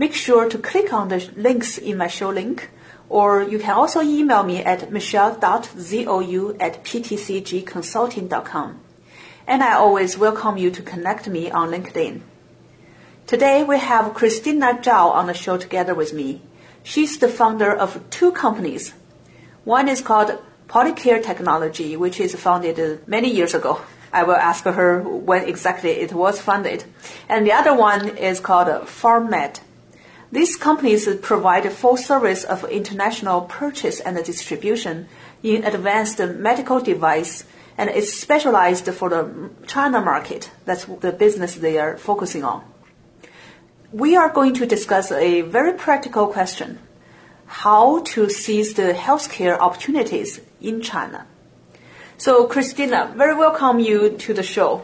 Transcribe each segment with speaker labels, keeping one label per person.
Speaker 1: make sure to click on the links in my show link, or you can also email me at michelle.zhou at ptcgconsulting.com. And I always welcome you to connect me on LinkedIn. Today we have Christina Zhao on the show together with me. She's the founder of two companies. One is called Polycare Technology, which is founded many years ago. I will ask her when exactly it was founded. And the other one is called Pharmed. These companies provide full service of international purchase and distribution in advanced medical device and it's specialized for the China market. That's the business they are focusing on. We are going to discuss a very practical question. How to seize the healthcare opportunities in China. So Christina, very welcome you to the show.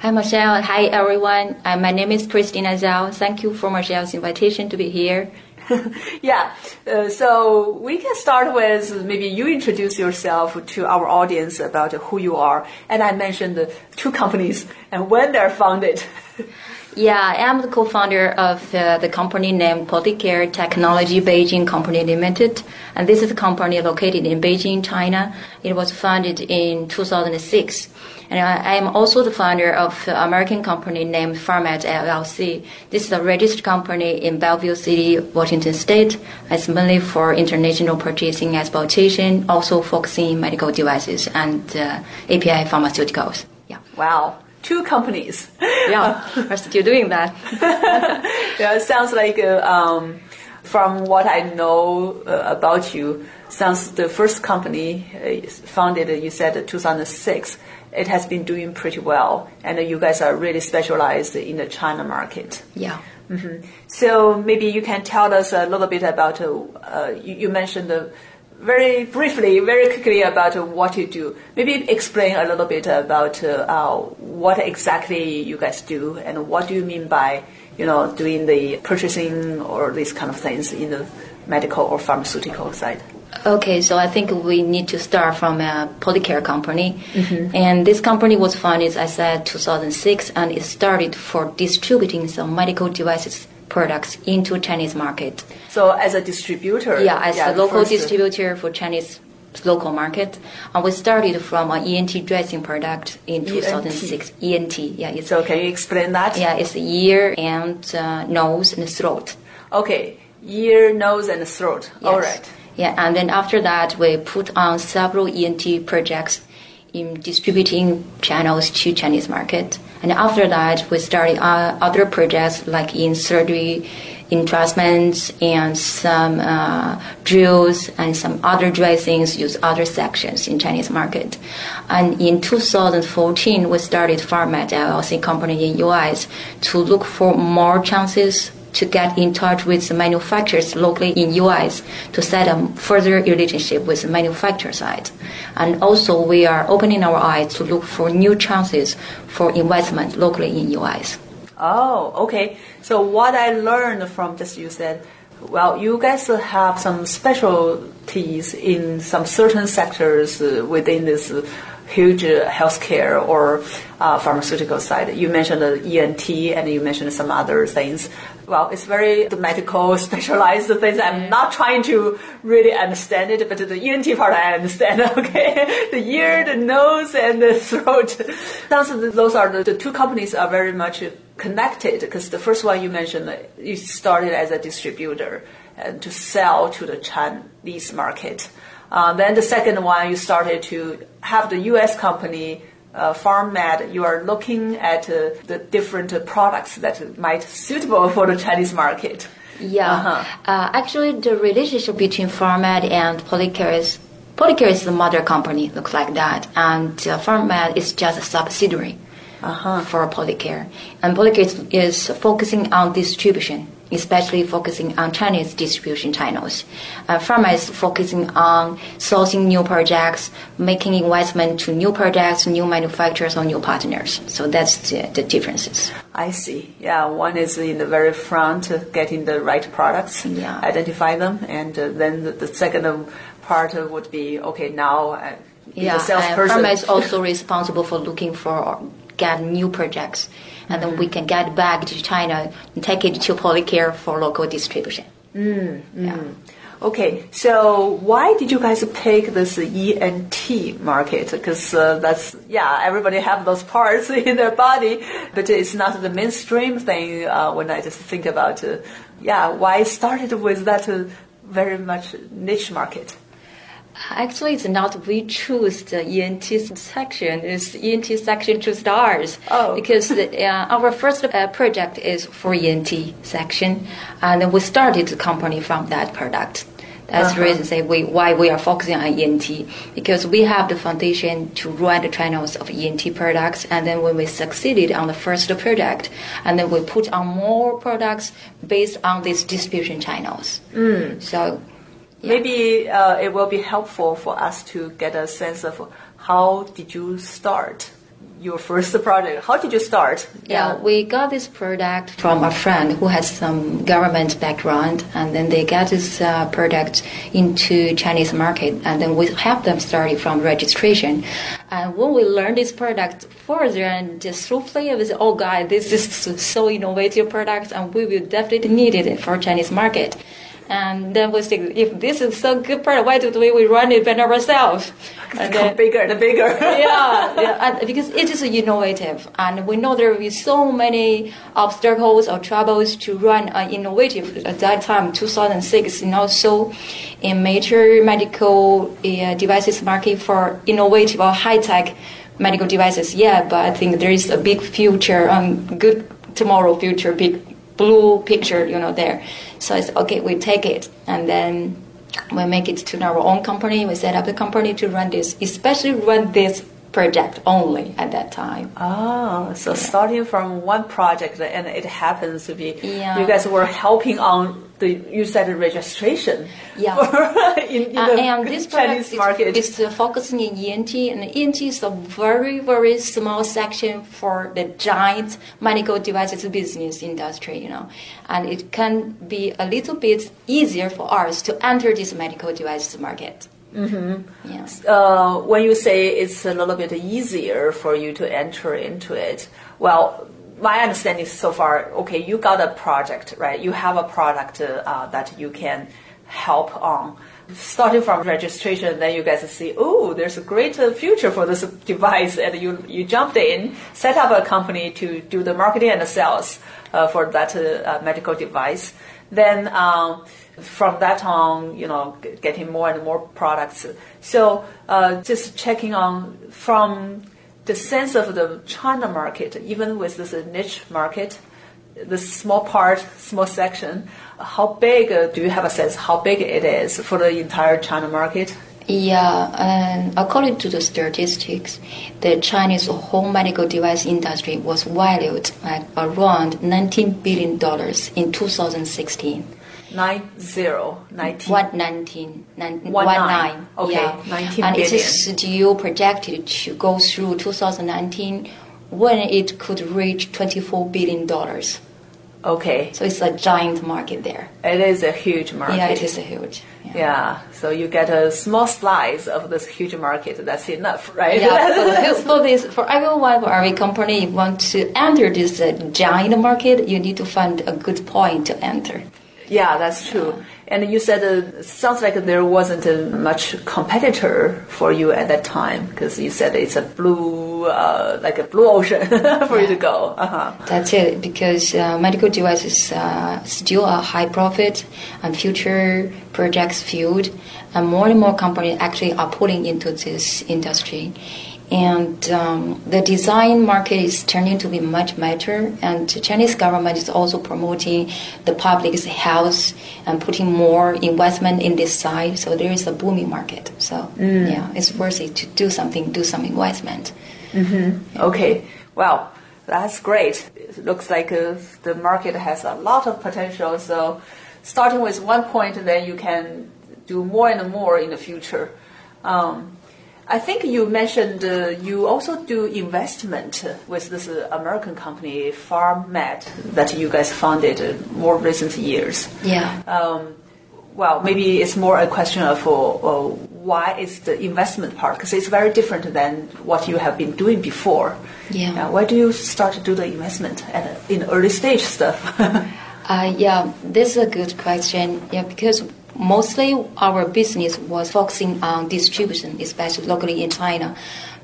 Speaker 2: Hi, Michelle. Hi, everyone. Uh, my name is Christina Zhao. Thank you for Michelle's invitation to be here.
Speaker 1: yeah, uh, so we can start with maybe you introduce yourself to our audience about who you are. And I mentioned the two companies and when they're founded.
Speaker 2: yeah, I am the co-founder of uh, the company named Polycare Technology Beijing Company Limited. And this is a company located in Beijing, China. It was founded in 2006. And I am also the founder of an American company named Pharmed LLC. This is a registered company in Bellevue City, Washington State. It's mainly for international purchasing exportation, also focusing medical devices and uh, API pharmaceuticals.
Speaker 1: Yeah. Wow two companies.
Speaker 2: yeah, we're still doing that.
Speaker 1: yeah, it sounds like uh, um, from what I know uh, about you, sounds the first company uh, founded. You said 2006 it has been doing pretty well, and you guys are really specialized in the China market.
Speaker 2: Yeah.
Speaker 1: Mm-hmm. So maybe you can tell us a little bit about. Uh, uh, you, you, mentioned uh, very briefly, very quickly about what you do. Maybe explain a little bit about uh, what exactly you guys do, and what do you mean by you know doing the purchasing or these kind of things in the medical or pharmaceutical side.
Speaker 2: Okay, so I think we need to start from a Polycare company. Mm-hmm. And this company was founded, as I said, 2006, and it started for distributing some medical devices products into Chinese market.
Speaker 1: So as a distributor?
Speaker 2: Yeah, as yeah, a local distributor for Chinese local market. And we started from an ENT dressing product in 2006. ENT, ENT yeah.
Speaker 1: It's, so can you explain that?
Speaker 2: Yeah, it's ear and uh, nose and throat.
Speaker 1: Okay, ear, nose, and throat. Yes. All right.
Speaker 2: Yeah, and then after that, we put on several ENT projects in distributing channels to Chinese market. And after that, we started uh, other projects like in surgery, instruments, and some uh, drills and some other dressings use other sections in Chinese market. And in 2014, we started Pharmed LLC company in US to look for more chances to get in touch with the manufacturers locally in US to set a further relationship with the manufacturer side. And also we are opening our eyes to look for new chances for investment locally in US.
Speaker 1: Oh, okay. So what I learned from just you said, well, you guys have some specialties in some certain sectors uh, within this huge uh, healthcare or uh, pharmaceutical side. You mentioned the ENT and you mentioned some other things well, it's very medical specialized things. I'm not trying to really understand it, but the ENT part I understand. Okay, the ear, the nose, and the throat. Those are the, the two companies are very much connected because the first one you mentioned you started as a distributor uh, to sell to the Chinese market. Uh, then the second one, you started to have the U.S. company uh, Pharmed, you are looking at uh, the different uh, products that might suitable for the Chinese market.
Speaker 2: Yeah, uh-huh. Uh, actually, the relationship between Pharmed and Polycare is Polycare is the mother company, looks like that, and uh, Pharmed is just a subsidiary uh-huh. for Polycare, and Polycare is, is focusing on distribution especially focusing on Chinese distribution channels. Uh, Pharma is focusing on sourcing new projects, making investment to new projects, new manufacturers, or new partners. So that's the, the differences.
Speaker 1: I see. Yeah, one is in the very front, uh, getting the right products, yeah. identify them, and uh, then the, the, second part would be okay now. Uh,
Speaker 2: yeah,
Speaker 1: the salesperson.
Speaker 2: Pharma is also responsible for looking for get new projects and then we can get back to China and take it to Polycare for local distribution.
Speaker 1: Mm, yeah. Okay, so why did you guys pick this ENT market? Because uh, that's yeah, everybody have those parts in their body, but it's not the mainstream thing. Uh, when I just think about, uh, yeah, why started with that uh, very much niche market?
Speaker 2: Actually, it's not we choose the ENT section. It's ENT section choose ours.
Speaker 1: Oh.
Speaker 2: Because uh, our first uh, project is for ENT section, and then we started the company from that product. That's uh-huh. the reason say we, why we are focusing on ENT because we have the foundation to run the channels of ENT products, and then when we succeeded on the first project, and then we put on more products based on these distribution channels.
Speaker 1: Mm.
Speaker 2: So
Speaker 1: Maybe uh, it will be helpful for us to get a sense of how did you start your first project? How did you start?
Speaker 2: Yeah, we got this product from a friend who has some government background, and then they got this uh, product into Chinese market, and then we help them start from registration. And when we learn this product further and just through play, we say, "Oh, God, this is so innovative product, and we will definitely need it for Chinese market." And then we think, if this is so good product, why do we, we run it by ourselves?
Speaker 1: And then, bigger, the bigger.
Speaker 2: yeah, yeah and because it is innovative, and we know there will be so many obstacles or troubles to run an innovative at that time, 2006. You know, so in major medical uh, devices market for innovative or high tech medical devices, yeah, but I think there is a big future, um, good tomorrow future, big blue picture, you know, there. So I said, okay, we take it and then we make it to our own company. We set up a company to run this, especially run this project only at that time.
Speaker 1: Oh, so yeah. starting from one project and it happens to be
Speaker 2: yeah.
Speaker 1: you guys were helping on the you said registration.
Speaker 2: Yeah,
Speaker 1: for, in, in uh,
Speaker 2: and this
Speaker 1: Chinese market
Speaker 2: is uh, focusing in ENT, and ENT is a very very small section for the giant medical devices business industry. You know, and it can be a little bit easier for us to enter this medical devices market.
Speaker 1: Mm-hmm. Yeah. Uh, when you say it's a little bit easier for you to enter into it, well, my understanding so far, okay, you got a project, right? You have a product uh, that you can help on. Starting from registration, then you guys see, oh, there's a great uh, future for this device, and you you jumped in, set up a company to do the marketing and the sales uh, for that uh, medical device. Then um, from that on, you know, getting more and more products. So uh, just checking on from the sense of the China market, even with this niche market, this small part, small section, how big uh, do you have a sense how big it is for the entire China market?
Speaker 2: Yeah, and according to the statistics, the Chinese home medical device industry was valued at around $19 billion in 2016
Speaker 1: nine zero nineteen
Speaker 2: one nineteen nine,
Speaker 1: one, one nine.
Speaker 2: nine.
Speaker 1: Okay,
Speaker 2: yeah.
Speaker 1: 19
Speaker 2: and
Speaker 1: billion.
Speaker 2: it is still projected to go through 2019 when it could reach 24 billion dollars.
Speaker 1: Okay.
Speaker 2: So it's a giant market there.
Speaker 1: It is a huge market.
Speaker 2: Yeah, it is a huge.
Speaker 1: Yeah. yeah. So you get a small slice of this huge market. That's enough, right?
Speaker 2: Yeah. for, for this, for everyone, for every company, you want to enter this uh, giant market, you need to find a good point to enter.
Speaker 1: Yeah, that's true. And you said uh, sounds like there wasn't uh, much competitor for you at that time because you said it's a blue, uh, like a blue ocean for you to go. Uh-huh.
Speaker 2: That's it, because uh, medical devices uh, still a high profit and future projects field, and more and more companies actually are pulling into this industry. And um, the design market is turning to be much better, and the Chinese government is also promoting the public's health and putting more investment in this side. So there is a booming market. So yeah, it's worth it to do something, do some investment.
Speaker 1: Okay, well, that's great. It looks like uh, the market has a lot of potential. So, starting with one point, then you can do more and more in the future. Um, I think you mentioned uh, you also do investment with this uh, American company, Pharmed, that you guys founded uh, more recent years.
Speaker 2: Yeah.
Speaker 1: Um, well, maybe it's more a question of uh, uh, why is the investment part because it's very different than what you have been doing before.
Speaker 2: Yeah.
Speaker 1: Uh, why do you start to do the investment at, in early stage stuff?
Speaker 2: Uh, yeah, this is a good question. Yeah, because mostly our business was focusing on distribution, especially locally in China.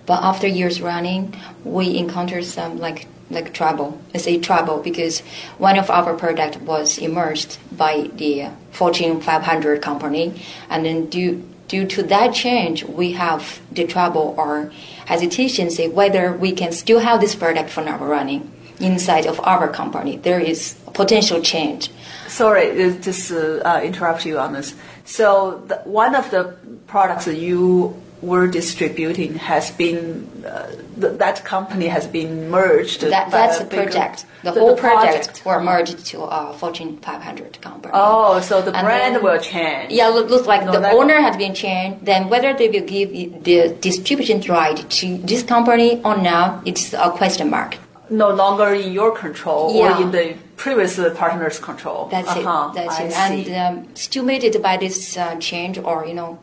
Speaker 2: But after years running, we encountered some like like trouble. I say trouble because one of our product was emerged by the Fortune 500 company, and then due due to that change, we have the trouble or hesitation say whether we can still have this product for now running inside of our company. There is potential change.
Speaker 1: Sorry, uh, just uh, uh, interrupt you on this. So the, one of the products that you were distributing has been uh, th- that company has been merged.
Speaker 2: That, that's
Speaker 1: a
Speaker 2: the project. The,
Speaker 1: the-
Speaker 2: whole
Speaker 1: the
Speaker 2: project, were merged to a Fortune 500 company.
Speaker 1: Oh, so the
Speaker 2: And
Speaker 1: brand
Speaker 2: then-
Speaker 1: will change.
Speaker 2: Yeah, look, looks like
Speaker 1: No,
Speaker 2: the owner has been changed. Then whether they will give the distribution right to this company or not, it's a question mark.
Speaker 1: no longer in your control
Speaker 2: Yeah.
Speaker 1: or in the previous partner's control.
Speaker 2: That's
Speaker 1: Uh-huh,
Speaker 2: it. That's
Speaker 1: I
Speaker 2: it.
Speaker 1: see.
Speaker 2: And um, stimulated by this uh, change, or you know,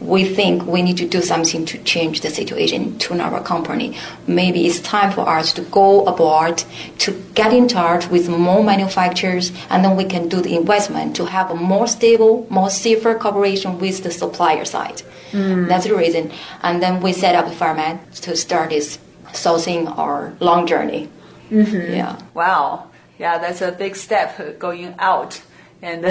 Speaker 2: we think we need to do something to change the situation to our company. Maybe it's time for us to go abroad to get in touch with more manufacturers, and then we can do the investment to have a more stable, more safer cooperation with the supplier side.
Speaker 1: Hmm.
Speaker 2: That's the reason. And then we set up Pharmed to start this sourcing our long journey.
Speaker 1: Mm-hmm.
Speaker 2: Yeah.
Speaker 1: Wow. Yeah, that's a big step going out. And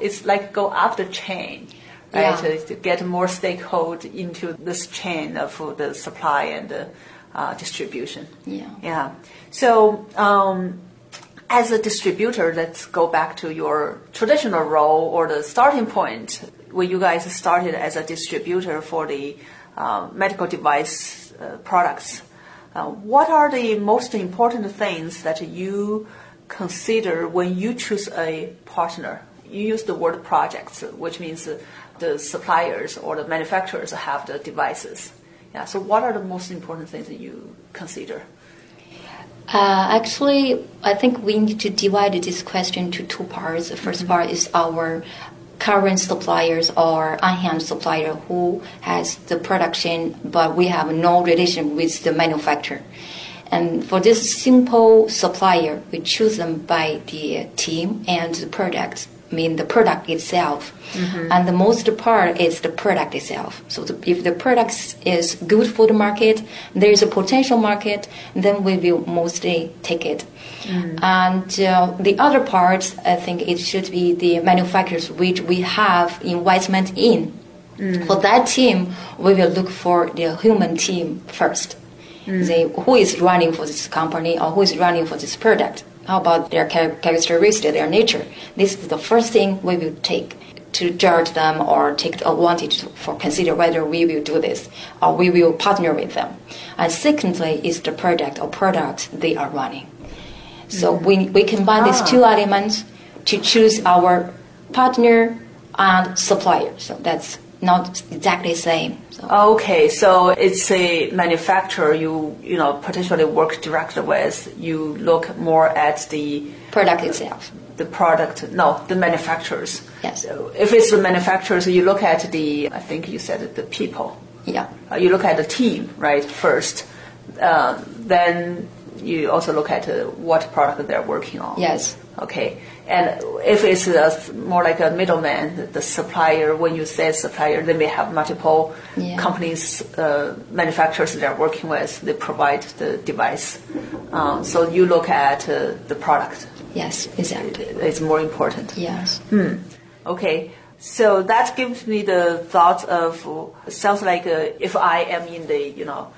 Speaker 1: it's like go up the chain, right?
Speaker 2: Yeah.
Speaker 1: To get more stakehold into this chain of the supply and the uh, distribution.
Speaker 2: Yeah.
Speaker 1: Yeah. So, um, as a distributor, let's go back to your traditional role or the starting point when you guys started as a distributor for the uh, medical device uh, products. Uh, what are the most important things that you consider when you choose a partner? You use the word projects, which means the suppliers or the manufacturers have the devices. Yeah. So, what are the most important things that you consider?
Speaker 2: Uh, actually, I think we need to divide this question to two parts. The 1st part is our current suppliers or unhand supplier who has the production, but we have no relation with the manufacturer. And for this simple supplier, we choose them by the team and the product. I mean the product itself, mm-hmm. and the most part is the product itself. So the, if the product is good for the market, there is a potential market, then we will mostly take it. Mm-hmm. And uh, the other part, I think it should be the manufacturers which we have investment in. Mm. For that team, we will look for the human team first. Say who is running for this company or who is running for this product. How about their char- characteristic, their nature? This is the first thing we will take to judge them or take advantage for consider whether we will do this or we will partner with them. And secondly is the product or products they are running. So we, we combine these
Speaker 1: Ah.
Speaker 2: two elements to choose our partner and supplier. So that's not exactly the same. So.
Speaker 1: Okay, so it's a manufacturer you you know potentially work directly with. You look more at the
Speaker 2: product itself.
Speaker 1: the product. No, the manufacturers.
Speaker 2: Yes.
Speaker 1: So if it's the manufacturers, you look at the. I think you said it, the people.
Speaker 2: Yeah.
Speaker 1: Uh, you look at the team right first. Uh, then you also look at uh, what product they're working on.
Speaker 2: Yes.
Speaker 1: Okay. And if it's a, more like a middleman, the supplier, when you say supplier, they may have multiple
Speaker 2: Yeah.
Speaker 1: companies, uh, manufacturers they're working with, they provide the device. Um, so you look at uh, the product.
Speaker 2: Yes, exactly.
Speaker 1: It's more important.
Speaker 2: Yes.
Speaker 1: Okay, so that gives me the thought of sounds like uh, if I am in the you know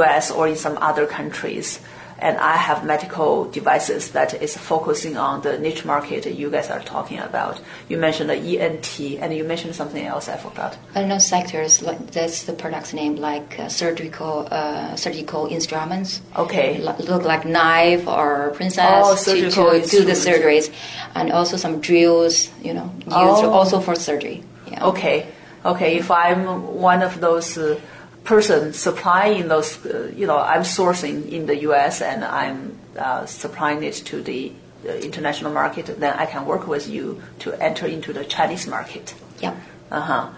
Speaker 1: U.S. or in some other countries, and I have medical devices that is focusing on the niche market you guys are talking about. You mentioned the ENT, and you mentioned something else. I forgot.
Speaker 2: I don't know sectors like that's the product's name, like uh, surgical uh, surgical instruments.
Speaker 1: Okay.
Speaker 2: L- look like knife or princess
Speaker 1: Oh,
Speaker 2: to, to do the surgeries, and also some drills. You know, used
Speaker 1: Oh.
Speaker 2: also for surgery. Yeah.
Speaker 1: Okay, okay. If I'm one of those uh, person supplying those, uh, you know, I'm sourcing in the U.S. and I'm uh, supplying it to the uh, international market, then I can work with you to enter into the Chinese market.
Speaker 2: Yeah.
Speaker 1: Uh huh.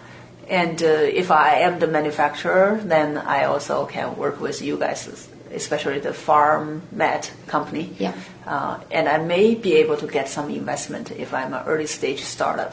Speaker 1: And uh, if I am the manufacturer, then I also can work with you guys, especially the farm med company.
Speaker 2: Yeah.
Speaker 1: Uh, and I may be able to get some investment if I'm an early stage startup.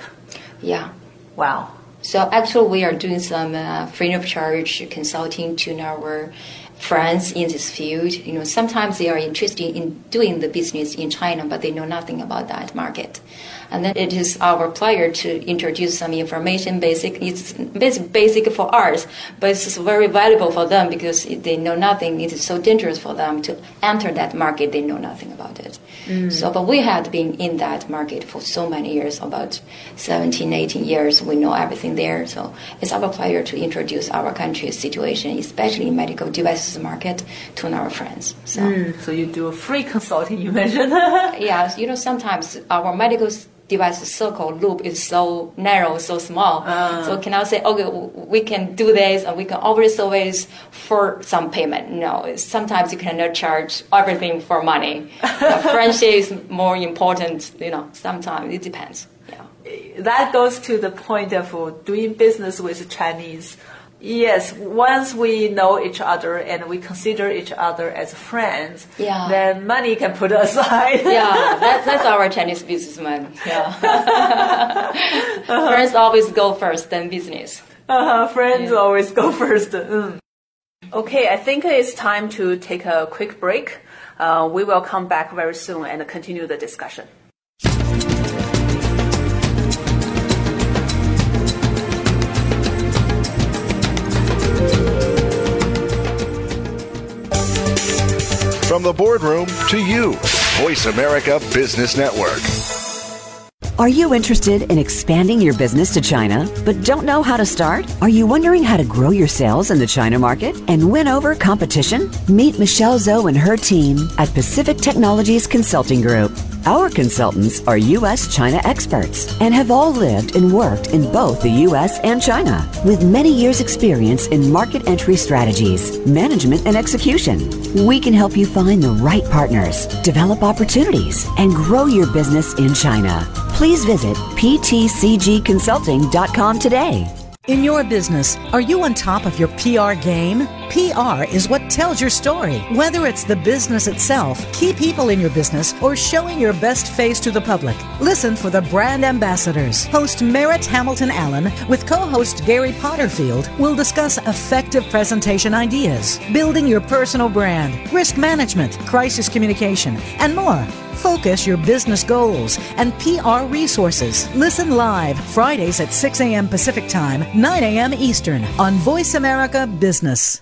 Speaker 2: Yeah.
Speaker 1: Wow.
Speaker 2: So actually, we are doing some uh, free of charge consulting to our friends in this field. You know, sometimes they are interested in doing the business in China, but they know nothing about that market. And then it is our pleasure to introduce some information. Basic, it's basic, basic for us, but it's very valuable for them because they know nothing. It is so dangerous for them to enter that market. They know nothing about it. Mm. So, but we had been in that market for so many years, about 17, 18 years. We know everything there. So it's our pleasure to introduce our country's situation, especially in medical devices market, to our friends. So mm.
Speaker 1: So you do a free consulting, you mentioned.
Speaker 2: yeah, you know, sometimes our medical device circle loop is so narrow, so small. So cannot say, okay, we can do this and we can offer service for some payment. No, sometimes you cannot charge everything for money. Friendship is more important. You know, sometimes it depends. Yeah.
Speaker 1: that goes to the point of uh, doing business with Chinese. Yes, once we know each other and we consider each other as friends,
Speaker 2: Yeah.
Speaker 1: then money can put aside.
Speaker 2: Yeah, that's, that's our Chinese businessman. Yeah. Friends always go first, then business.
Speaker 1: Uh, friends
Speaker 2: Yeah.
Speaker 1: always go first. Mm. Okay, I think it's time to take a quick break. Uh, we will come back very soon and continue the discussion.
Speaker 3: From the boardroom to you, Voice America Business Network.
Speaker 4: Are you interested in expanding your business to China but don't know how to start? Are you wondering how to grow your sales in the China market and win over competition? Meet Michelle Zhou and her team at Pacific Technologies Consulting Group. Our consultants are U.S. China experts and have all lived and worked in both the U.S. and China with many years' experience in market entry strategies, management, and execution. We can help you find the right partners, develop opportunities, and grow your business in China. Please visit ptcgconsulting.com today.
Speaker 5: In your business, are you on top of your PR game? PR is what tells your story. Whether it's the business itself, key people in your business, or showing your best face to the public. Listen for the brand ambassadors. Host Merritt Hamilton Allen with co-host Gary Potterfield will discuss effective presentation ideas, building your personal brand, risk management, crisis communication, and more. Focus your business goals and PR resources. Listen live Fridays at 6 a.m. Pacific Time, 9 a.m. Eastern on Voice America Business.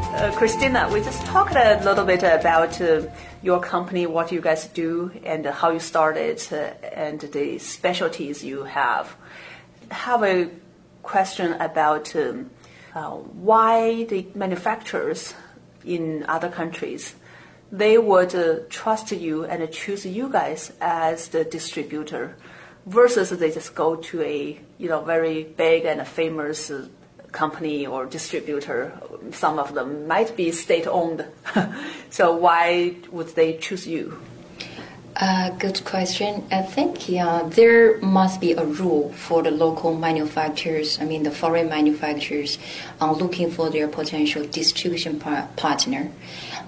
Speaker 1: uh, Christina, we just talked a little bit about uh, your company, what you guys do, and how you started, uh, and the specialties you have. Have a question about um, uh, why the manufacturers in other countries they would uh, trust you and choose you guys as the distributor versus they just go to a you know very big and famous uh, company or distributor. Some of them might be state owned. so why would they choose you?
Speaker 2: Uh, good question. I think yeah, there must be a rule for the local manufacturers, I mean the foreign manufacturers, uh, looking for their potential distribution par- partner.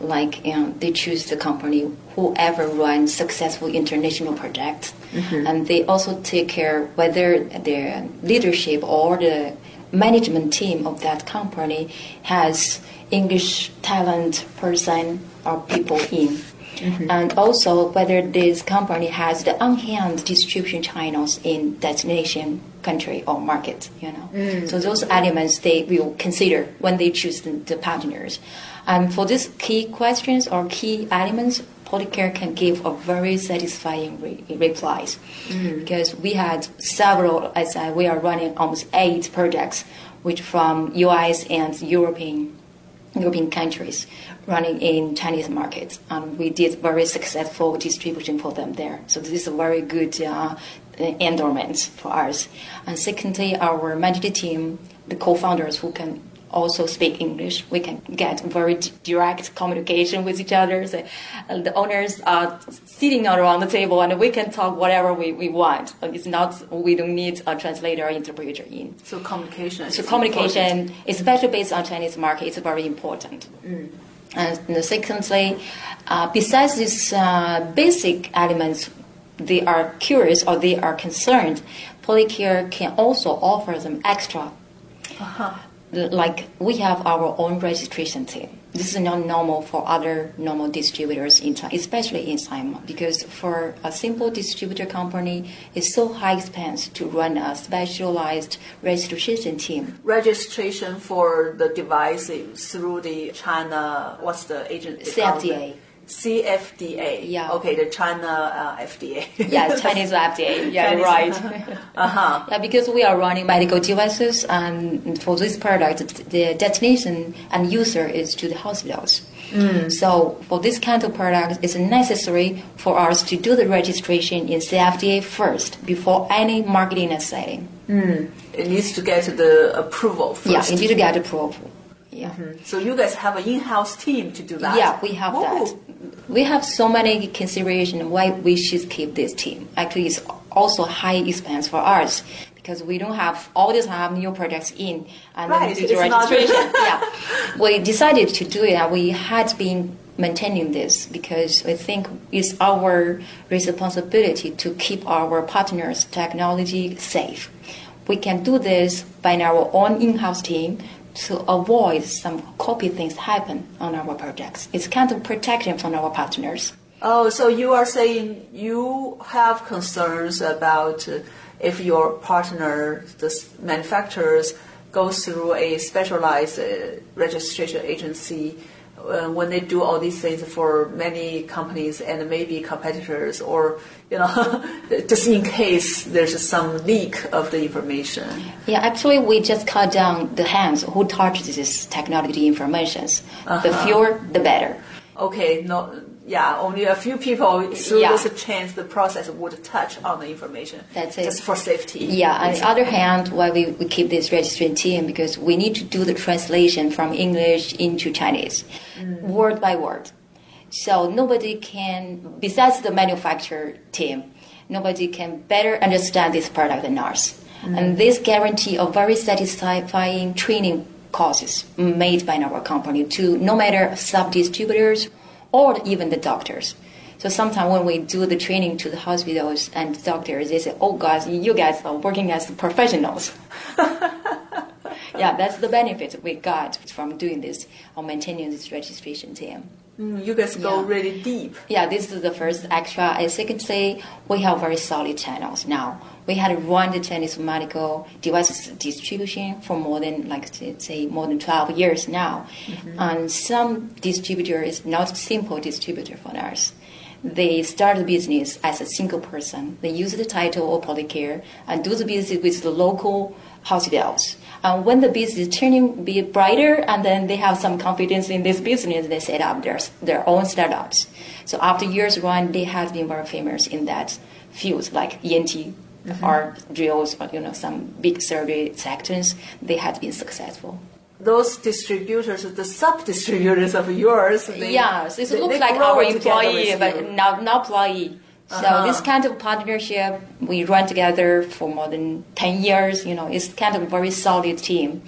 Speaker 2: Like you know, they choose the company whoever runs successful international projects, mm-hmm. and they also take care whether their leadership or the management team of that company has English talent person or people in. Mm-hmm. And also whether this company has the on-hand distribution channels in destination country or market, you know. Mm. So those elements they will consider when they choose the, the partners. And for these key questions or key elements, Polycare can give a very satisfying re- replies mm. because we had several. As I, we are running almost eight projects, which from U.S. and European European countries running in Chinese markets. And we did very successful distribution for them there. So this is a very good uh, endowment for us. And secondly, our management team, the co-founders who can also speak English. We can get very direct communication with each other. So, uh, the owners are sitting around the table and we can talk whatever we, we want. It's not, we don't need a translator or interpreter in.
Speaker 1: So communication.
Speaker 2: So communication, important. especially based on Chinese market, is very important. Mm. And secondly, uh, besides these uh, basic elements, they are curious or they are concerned, Polycare can also offer them extra. Uh-huh like we have our own registration team. This is not normal for other normal distributors in China, especially in China, because for a simple distributor company, it's so high expense to run a specialized registration team.
Speaker 1: Registration for the device through the China, what's the agency?
Speaker 2: CFDA.
Speaker 1: CFDA.
Speaker 2: Yeah.
Speaker 1: Okay, the China uh, FDA.
Speaker 2: yeah, Chinese FDA. Yeah, Chinese. right.
Speaker 1: uh-huh.
Speaker 2: Yeah, because we are running medical devices, and for this product, the destination and user is to the hospitals. Mm. So for this kind of product, it's necessary for us to do the registration in CFDA first before any marketing and selling.
Speaker 1: Mm. It needs to get the approval first.
Speaker 2: Yeah, it needs to get approval. Yeah.
Speaker 1: Mm-hmm. So you guys have an in-house team to do that.
Speaker 2: Yeah, we have Ooh. that. We have so many considerations why we should keep this team. Actually, it's also high expense for us because we don't have all the time new projects in and
Speaker 1: right.
Speaker 2: then do the registration. yeah, we decided to do it, and we had been maintaining this because we think it's our responsibility to keep our partners' technology safe. We can do this by our own in-house team to avoid some copy things happen on our projects. It's kind of protection from our partners.
Speaker 1: Oh, so you are saying you have concerns about uh, if your partner, the manufacturers, goes through a specialized uh, registration agency uh, when they do all these things for many companies and maybe competitors, or you know, just in case there's some leak of the information.
Speaker 2: Yeah, actually, we just cut down the hands who touch this technology information. Uh-huh. The fewer, the better.
Speaker 1: okay, no, yeah, only a few people through
Speaker 2: Yeah.
Speaker 1: this chains, the process would touch on the information.
Speaker 2: That's it.
Speaker 1: Just for safety.
Speaker 2: Yeah, on the other hand, why we, we keep this registration team because we need to do the translation from English into Chinese, mm. word by word. So nobody can, besides the manufacturer team, nobody can better understand this product than us. Mm. And this guarantee of very satisfying training courses made by our company to no matter sub-distributors or even the doctors. So sometimes when we do the training to the hospitals and doctors, they say, "Oh, guys, you guys are working as professionals." yeah, that's the benefit we got from doing this or maintaining this registration team.
Speaker 1: Mm, You guys go
Speaker 2: Yeah.
Speaker 1: really deep.
Speaker 2: Yeah, this is the first extra. And secondly, we have very solid channels now. We had run the Chinese medical devices distribution for more than, like, say- more than 12 years now. And some distributor is not simple distributor for us. They start the business as a single person. They use the title of Polycare and do the business with the local hospitals. And when the business is turning be brighter, and then they have some confidence in this business, they set up their their own startups. So after years run, they have been very famous in that field, like ENT or mm-hmm. drills, or you know some big survey sectors. They have been successful.
Speaker 1: Those distributors, the sub-distributors of yours, they,
Speaker 2: yeah, it
Speaker 1: they-
Speaker 2: looks
Speaker 1: they
Speaker 2: like our employee, but not not employee. So
Speaker 1: Uh-huh.
Speaker 2: this kind of partnership we run together for more than ten years. You know, it's kind of a very solid team,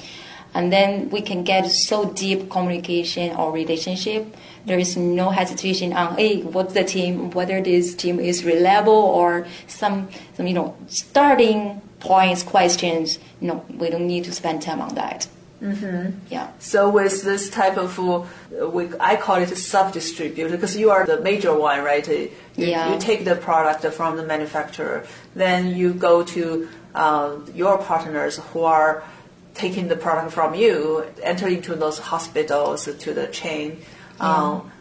Speaker 2: and then we can get so deep communication or relationship. There is no hesitation on hey, what's the team, whether this team is reliable or some, some you know starting points questions. No, we don't need to spend time on that. Mm-hmm. Yeah.
Speaker 1: So with this type of, uh, we, I call it a sub-distributor because you are the major one, right? You,
Speaker 2: Yeah.
Speaker 1: you take the product from the manufacturer, then you go to uh, your partners who are taking the product from you, enter into those hospitals to the chain. Um,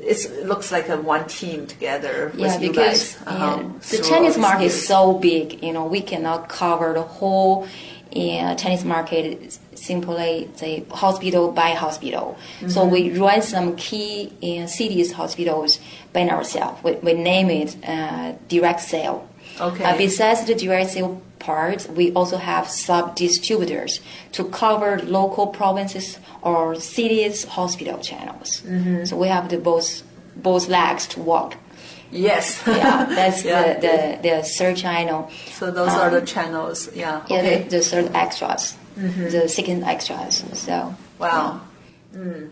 Speaker 1: it's, it looks like a one team together with
Speaker 2: Yeah,
Speaker 1: you
Speaker 2: because
Speaker 1: guys. uh-huh,
Speaker 2: yeah, the Chinese market is so big. You know, we cannot cover the whole uh, Chinese market simply say hospital by hospital. So
Speaker 1: Mm-hmm.
Speaker 2: we run some key uh, cities hospitals by ourselves. We, we name it uh, direct sale.
Speaker 1: Okay.
Speaker 2: Uh, besides the direct sale part, we also have sub distributors to cover local provinces or cities hospital channels.
Speaker 1: Mm-hmm.
Speaker 2: So we have the both both legs to walk.
Speaker 1: Yes.
Speaker 2: Yeah, that's
Speaker 1: Yeah.
Speaker 2: the, the, the third channel.
Speaker 1: So those are the channels. Yeah.
Speaker 2: Yeah,
Speaker 1: Okay.
Speaker 2: the, the third extras, the second extras. So
Speaker 1: Wow. Mm.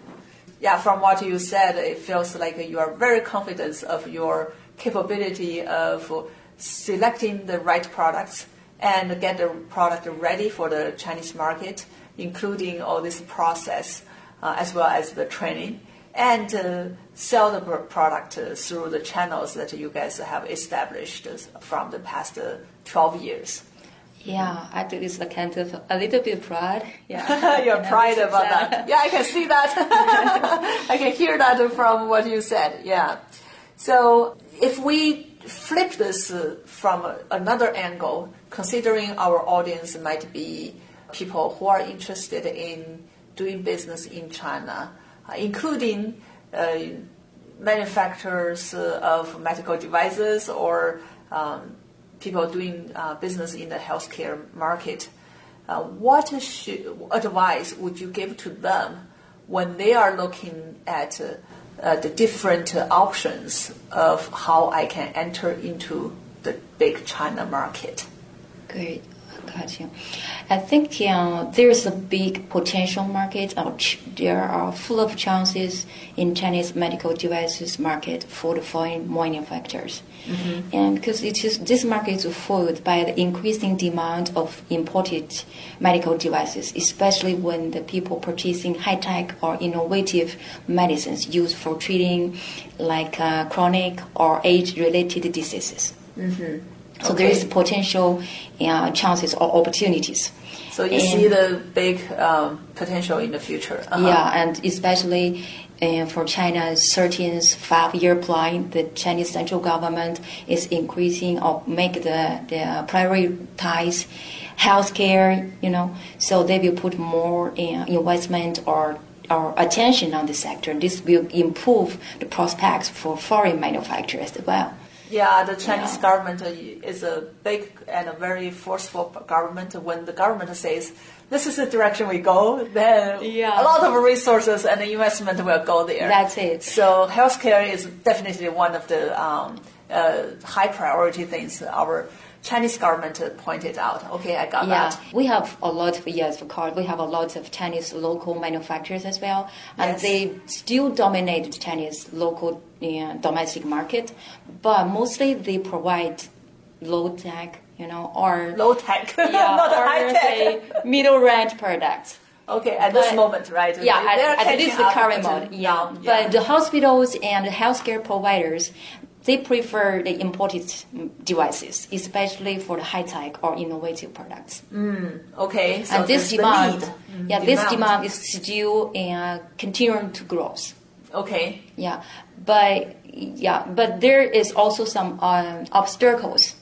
Speaker 1: Yeah, from what you said, it feels like you are very confident of your capability of selecting the right products and get the product ready for the Chinese market, including all this process uh, as well as the training, and uh, sell the product uh, through the channels that you guys have established from the past uh, 12 years.
Speaker 2: Yeah, I think it's a kind of a little bit proud. Yeah,
Speaker 1: You're
Speaker 2: Yeah,
Speaker 1: pride
Speaker 2: this
Speaker 1: about that. Yeah, I can see that. I can hear that from what you said. Yeah. So if we flip this uh, from another angle, considering our audience might be people who are interested in doing business in China, uh, including uh, manufacturers uh, of medical devices or um, people doing uh, business in the healthcare market, uh, what should, advice would you give to them when they are looking at uh, the different options of how I can enter into the big China market?
Speaker 2: Great. You. I think uh, there's a big potential market. There are full of chances in Chinese medical devices market for the foreign manufacturers, and because it is this market is fueled by the increasing demand of imported medical devices, especially when the people purchasing high tech or innovative medicines used for treating like uh, chronic or age related diseases. So there is potential uh, chances or opportunities.
Speaker 1: So you
Speaker 2: And-
Speaker 1: see the big um, potential in the future. Uh-huh.
Speaker 2: Yeah, and especially uh, for China's 13th five-year plan, the Chinese central government is increasing or make the, the prioritize healthcare. You know, so they will put more uh, investment or our attention on the sector. This will improve the prospects for foreign manufacturers as well.
Speaker 1: Yeah, the Chinese
Speaker 2: Yeah.
Speaker 1: government is a big and a very forceful government. When the government says this is the direction we go, then
Speaker 2: Yeah.
Speaker 1: a lot of resources and investment will go there.
Speaker 2: That's it.
Speaker 1: So healthcare is definitely one of the um, uh, high priority things our Chinese government pointed out. Okay, I got
Speaker 2: Yeah,
Speaker 1: that.
Speaker 2: we have a lot of yes, of course, we have a lot of Chinese local manufacturers as well, and
Speaker 1: Yes.
Speaker 2: they still dominate the Chinese local uh, domestic market, but mostly they provide low tech, you know, or
Speaker 1: Low tech,
Speaker 2: yeah,
Speaker 1: not
Speaker 2: or
Speaker 1: high tech.
Speaker 2: middle range products.
Speaker 1: Okay, at this moment, right?
Speaker 2: Yeah, at, at least the current mode. Yeah.
Speaker 1: yeah.
Speaker 2: but the hospitals and the healthcare providers, they prefer the imported mm, devices, especially for the high tech or innovative products.
Speaker 1: Okay, so
Speaker 2: and this demand,
Speaker 1: need.
Speaker 2: yeah, this demand is still uh, continuing to grow.
Speaker 1: Okay,
Speaker 2: Yeah, but yeah, but there is also some um, obstacles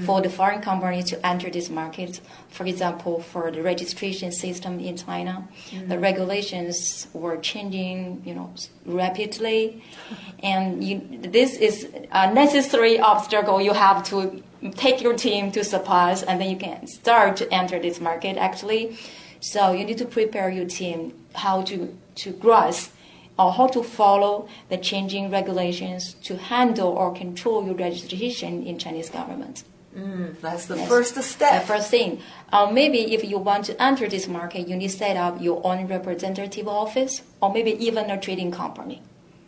Speaker 2: for the foreign companies to enter this market. For example, for the registration system in China, the mm-hmm. regulations were changing, you know, rapidly, and you, this is a necessary obstacle. You have to take your team to surpass, and then you can start to enter this market. Actually, so you need to prepare your team how to to grasp or how to follow the changing regulations to handle or control your registration in Chinese government.
Speaker 1: That's the
Speaker 2: Yes.
Speaker 1: first
Speaker 2: The
Speaker 1: step.
Speaker 2: first thing, uh, maybe if you want to enter this market, you need to set up your own representative office or maybe even a trading company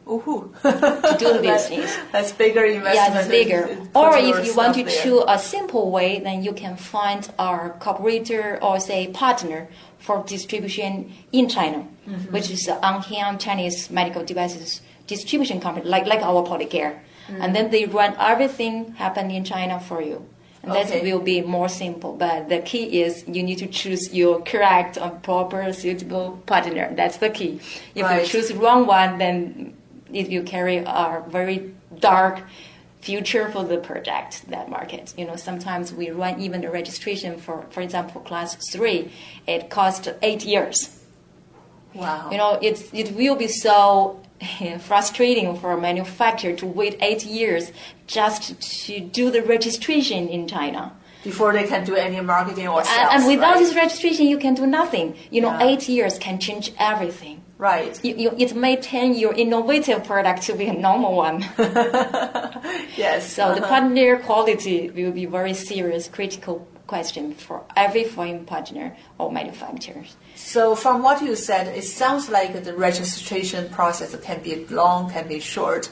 Speaker 1: Ooh.
Speaker 2: to do the
Speaker 1: That's-
Speaker 2: business.
Speaker 1: That's bigger investment.
Speaker 2: Yeah, it's bigger. Or if you want to
Speaker 1: there.
Speaker 2: choose a simple way, then you can find our cooperator or say partner for distribution in China,
Speaker 1: Mm-hmm.
Speaker 2: which is the Anhian Chinese medical devices distribution company, like like our Polycare.
Speaker 1: Mm-hmm.
Speaker 2: And then they run everything happen in China for you. And that will be more simple. But the key is you need to choose your correct and proper suitable partner. That's the key. If
Speaker 1: Right.
Speaker 2: you choose wrong one, then it will carry a very dark future for the project, that market. You know, sometimes we run even the registration for, for example, class three, it costs eight years.
Speaker 1: Wow.
Speaker 2: You know, it's, it will be so frustrating for a manufacturer to wait eight years just to do the registration in China.
Speaker 1: Before they can do any marketing or sales.
Speaker 2: And, and without
Speaker 1: right?
Speaker 2: this registration, you can do nothing. You know,
Speaker 1: Yeah.
Speaker 2: eight years can change everything.
Speaker 1: Right.
Speaker 2: You, you, it may turn your innovative product to be a normal one.
Speaker 1: Yes.
Speaker 2: So the
Speaker 1: uh-huh.
Speaker 2: partner quality will be very serious, critical question for every foreign partner or manufacturers.
Speaker 1: So from what you said, it sounds like the registration process can be long, can be short.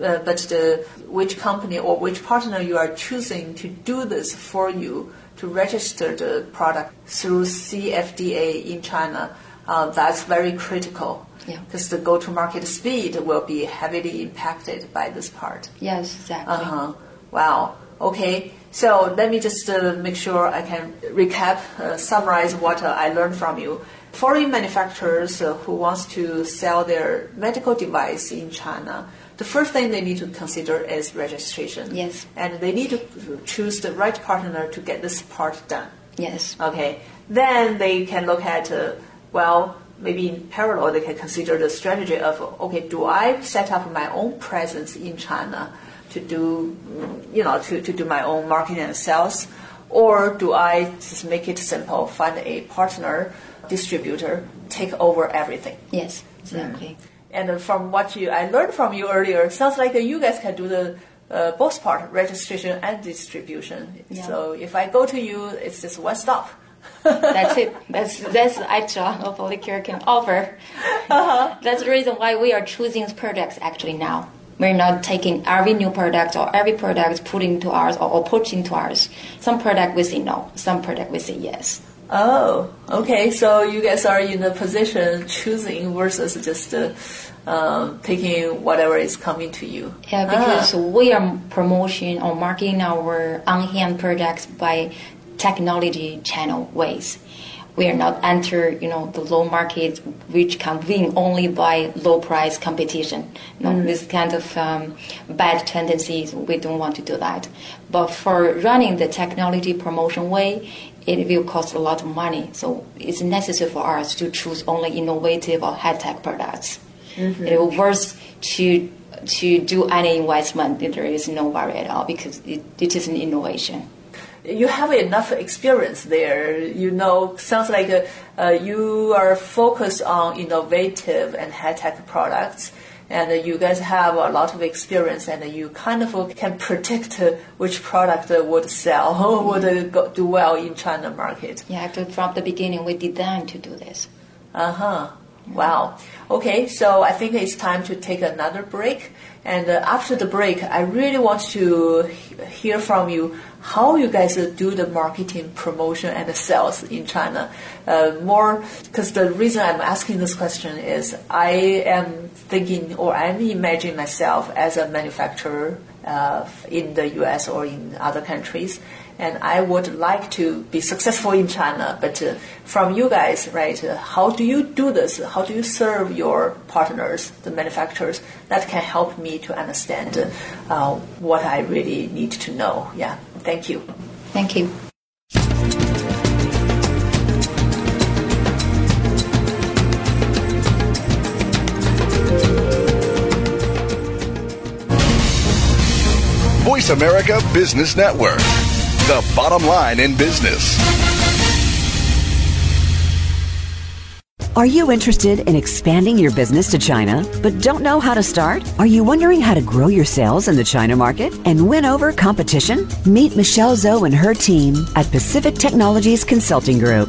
Speaker 1: Uh, but the which company or which partner you are choosing to do this for you to register the product through CFDA in China, uh, that's very critical.
Speaker 2: Yeah.
Speaker 1: Because the go-to-market speed will be heavily impacted by this part.
Speaker 2: Yes, exactly.
Speaker 1: Uh huh. Wow. Okay. So let me just uh, make sure I can recap, uh, summarize what uh, I learned from you. Foreign manufacturers uh, who wants to sell their medical device in China, the first thing they need to consider is registration.
Speaker 2: Yes.
Speaker 1: And they need to choose the right partner to get this part done.
Speaker 2: Yes.
Speaker 1: Okay. Then they can look at, uh, well, maybe in parallel, they can consider the strategy of, okay, do I set up my own presence in China to do, mm, you know, to, to do my own marketing and sales? Or do I just make it simple, find a partner, distributor, take over everything?
Speaker 2: Yes, exactly.
Speaker 1: And uh, from what you, I learned from you earlier, sounds like you guys can do the uh, both part, registration and distribution.
Speaker 2: Yeah.
Speaker 1: So if I go to you, it's just one stop.
Speaker 2: That's it. That's that's the extra of Polycare can offer. Uh-huh. That's the reason why we are choosing products actually now. We're not taking every new product or every product putting to ours or, or putting to ours. Some product we say no, some product we say yes.
Speaker 1: Oh, okay. So you guys are in a position choosing versus just uh, um, taking whatever is coming to you.
Speaker 2: Yeah, because we are promoting or marketing our on-hand products by technology channel ways. We are not enter you know the low market which can win only by low price competition. You know, mm. this kind of um, bad tendencies we don't want to do that. But for running the technology promotion way it will cost a lot of money. So it's necessary for us to choose only innovative or high tech products. Mm-hmm. it will worth to to do any investment there is no worry at all because it, it is an innovation
Speaker 1: you have enough experience there. You know, sounds like uh, you are focused on innovative and high tech products. And you guys have a lot of experience, and you kind of can predict which product would sell, or would go, do well in China market.
Speaker 2: Yeah, actually, from the beginning, we designed to do this.
Speaker 1: Uh huh. Wow. Okay, so I think it's time to take another break. And uh, after the break, I really want to hear from you how you guys do the marketing, promotion, and the sales in China. Uh, more because the reason I'm asking this question is I am thinking or I'm imagining myself as a manufacturer uh, in the U.S. or in other countries and I would like to be successful in China. But uh, from you guys, right? Uh, how do you do this? How do you serve your partners, the manufacturers? That can help me to understand uh, what I really need to know. Yeah. Thank you.
Speaker 2: Thank you.
Speaker 3: Voice America Business Network the bottom line in business.
Speaker 4: Are you interested in expanding your business to China, but don't know how to start? Are you wondering how to grow your sales in the China market and win over competition? Meet Michelle Zhou and her team at Pacific Technologies Consulting Group.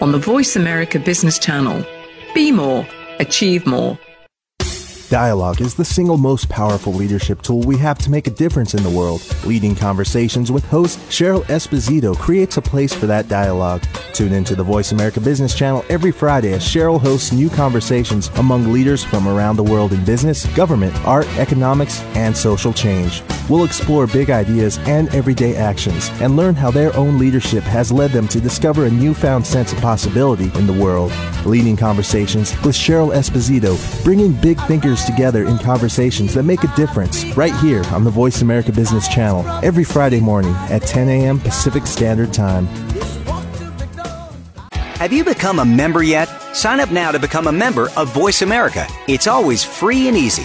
Speaker 6: on the Voice America Business Channel. Be more, achieve more.
Speaker 7: Dialogue is the single most powerful leadership tool we have to make a difference in the world. Leading Conversations with host Cheryl Esposito creates a place for that dialogue. Tune into the Voice America Business Channel every Friday as Cheryl hosts new conversations among leaders from around the world in business, government, art, economics, and social change. We'll explore big ideas and everyday actions and learn how their own leadership has led them to discover a newfound sense of possibility in the world. Leading Conversations with Cheryl Esposito, bringing big thinkers together in conversations that make a difference right here on the Voice America Business Channel every Friday morning at 10 a.m. Pacific Standard Time.
Speaker 8: Have you become a member yet? Sign up now to become a member of Voice America. It's always free and easy.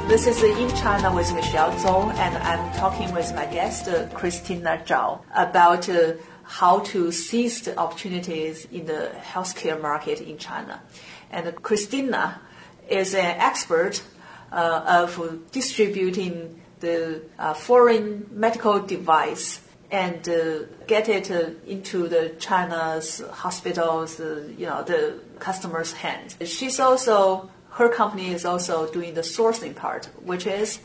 Speaker 1: This is In China with Michelle Zhou, and I'm talking with my guest, uh, Christina Zhao, about uh, how to seize the opportunities in the healthcare market in China. And Christina is an expert uh, of distributing the uh, foreign medical device and get it into the China's hospitals, you know, the customers' hands. She's also her company is also doing the sourcing part, which is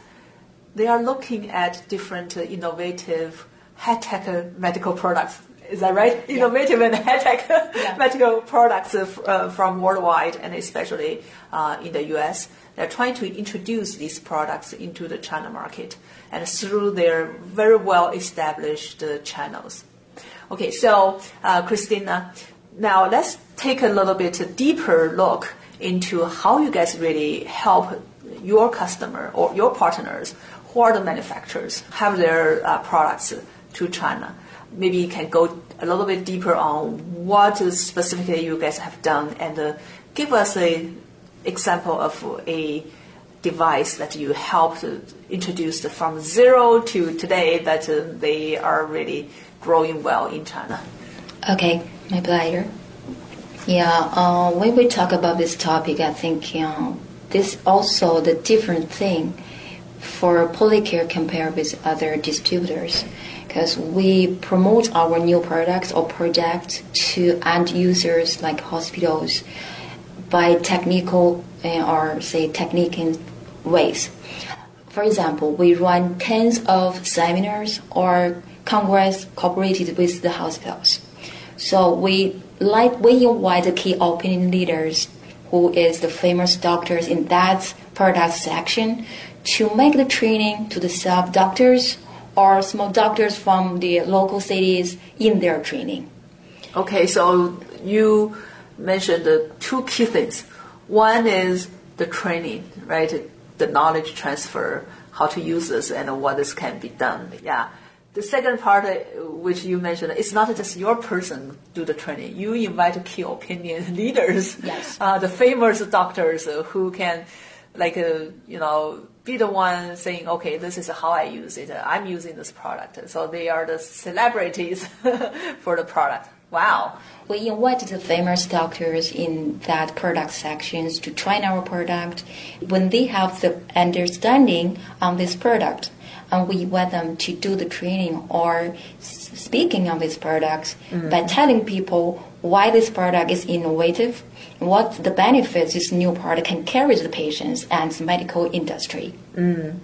Speaker 1: they are looking at different uh, innovative high-tech uh, medical products. Is that right? Yeah. Innovative and high-tech yeah. medical products uh, from worldwide and especially uh, in the U.S. They're trying to introduce these products into the China market and through their very well-established uh, channels. Okay, so uh, Christina, now let's take a little bit deeper look into how you guys really help your customer or your partners who are the manufacturers have their uh, products to China. Maybe you can go a little bit deeper on what specifically you guys have done and uh, give us a example of a device that you helped introduce from zero to today that uh, they are really growing well in China.
Speaker 2: Okay, my pleasure. Yeah, uh, when we talk about this topic, I think you know, this also the different thing for Polycare compared with other distributors because we promote our new products or project to end users like hospitals by technical uh, or say technique in ways. For example, we run tens of seminars or congress cooperated with the hospitals. So we like we invite the key opinion leaders who is the famous doctors in that product section to make the training to the sub doctors or small doctors from the local cities in their training.
Speaker 1: Okay, so you mentioned the two key things. One is the training, right? The knowledge transfer, how to use this and what this can be done. Yeah. The second part, uh, which you mentioned, it's not just your person do the training. You invite key opinion leaders,
Speaker 2: yes.
Speaker 1: uh, the famous doctors uh, who can, like, uh, you know, be the one saying, okay, this is how I use it. I'm using this product. So they are the celebrities for the product. Wow.
Speaker 2: We invited the famous doctors in that product sections to try our product. When they have the understanding on this product, and we want them to do the training or speaking on these products mm-hmm. by telling people why this product is innovative, what the benefits this new product can carry to the patients and the medical industry.
Speaker 1: Mm.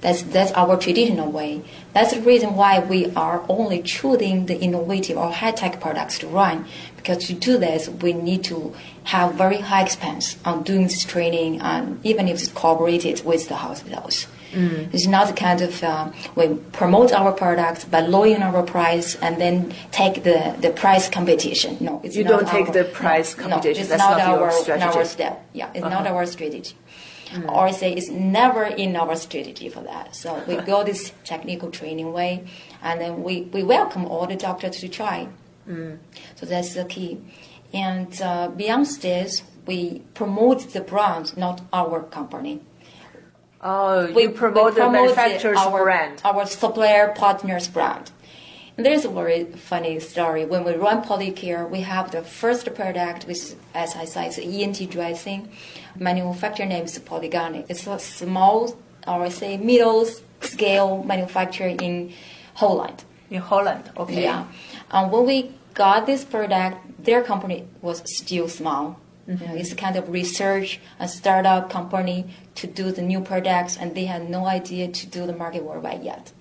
Speaker 2: That's that's our traditional way. That's the reason why we are only choosing the innovative or high tech products to run. Because to do this, we need to have very high expense on doing this training, and even if it's cooperated with the hospitals.
Speaker 1: Mm.
Speaker 2: It's not the kind of uh, we promote our products by lowering our price and then take the, the price competition. No,
Speaker 1: it's you don't take
Speaker 2: our,
Speaker 1: the price
Speaker 2: no,
Speaker 1: competition.
Speaker 2: No, it's
Speaker 1: That's
Speaker 2: not,
Speaker 1: not
Speaker 2: our,
Speaker 1: your strategy.
Speaker 2: our step. Yeah, it's
Speaker 1: uh-huh.
Speaker 2: not our strategy.
Speaker 1: Mm.
Speaker 2: Or I say it's never in our strategy for that. So we go this technical training way, and then we, we welcome all the doctors to try.
Speaker 1: Mm.
Speaker 2: So that's the key. And uh, beyond this, we promote the brand, not our company.
Speaker 1: Oh, we promote, we promote the manufacturer's
Speaker 2: our,
Speaker 1: brand.
Speaker 2: Our supplier partner's brand. And there's a very funny story. When we run Polycare, we have the first product, which, as I said, is ENT dressing. Manufacturer name is Polyganic. It's a small, or I say middle scale manufacturer in Holland.
Speaker 1: In Holland, okay.
Speaker 2: Yeah. Um, when we got this product, their company was still small. It's kind of research a startup company to do the new products, and they had no idea to do the market worldwide yet.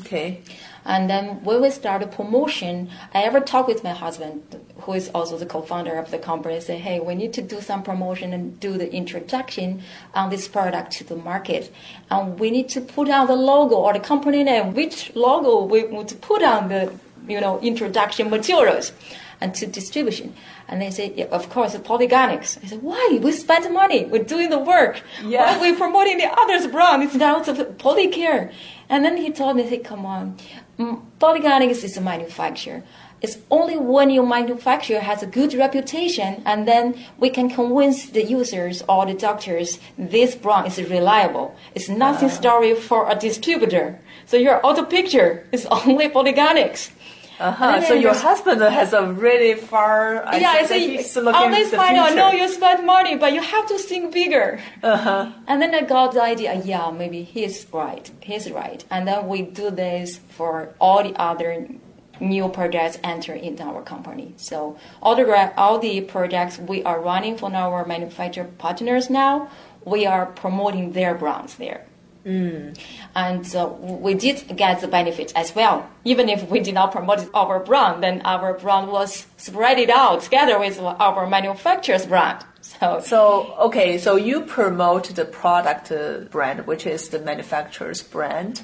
Speaker 1: Okay.
Speaker 2: And then when we started promotion, I ever talked with my husband, who is also the co-founder of the company, and say, hey, we need to do some promotion and do the introduction on this product to the market. And we need to put out the logo or the company name, which logo we want to put on the, you know, introduction materials. And to distribution. And they say, yeah, of course, Polyganics. I said, why? We spent money. We're doing the work.
Speaker 1: Yeah.
Speaker 2: Why are we promoting the others brand? It's now to Polycare. And then he told me, he said, come on, mm, Polyganics is a manufacturer. It's only when your manufacturer has a good reputation, and then we can convince the users or the doctors this brand is reliable. It's nothing story for a distributor. So your auto picture is only Polyganics.
Speaker 1: Uh-huh. So your husband has a really far. I
Speaker 2: yeah,
Speaker 1: think
Speaker 2: it's
Speaker 1: that
Speaker 2: a,
Speaker 1: he's
Speaker 2: this point, I know you spend money, but you have to think bigger.
Speaker 1: Uh-huh.
Speaker 2: And then I got the idea, yeah, maybe he's right. He's right. And then we do this for all the other new projects enter into our company. So all the all the projects we are running for our manufacturer partners now, we are promoting their brands there. And uh, we did get the benefit as well. Even if we did not promote our brand, then our brand was spread out together with our manufacturer's brand. So,
Speaker 1: So okay, so you promote the product uh, brand, which is the manufacturer's brand,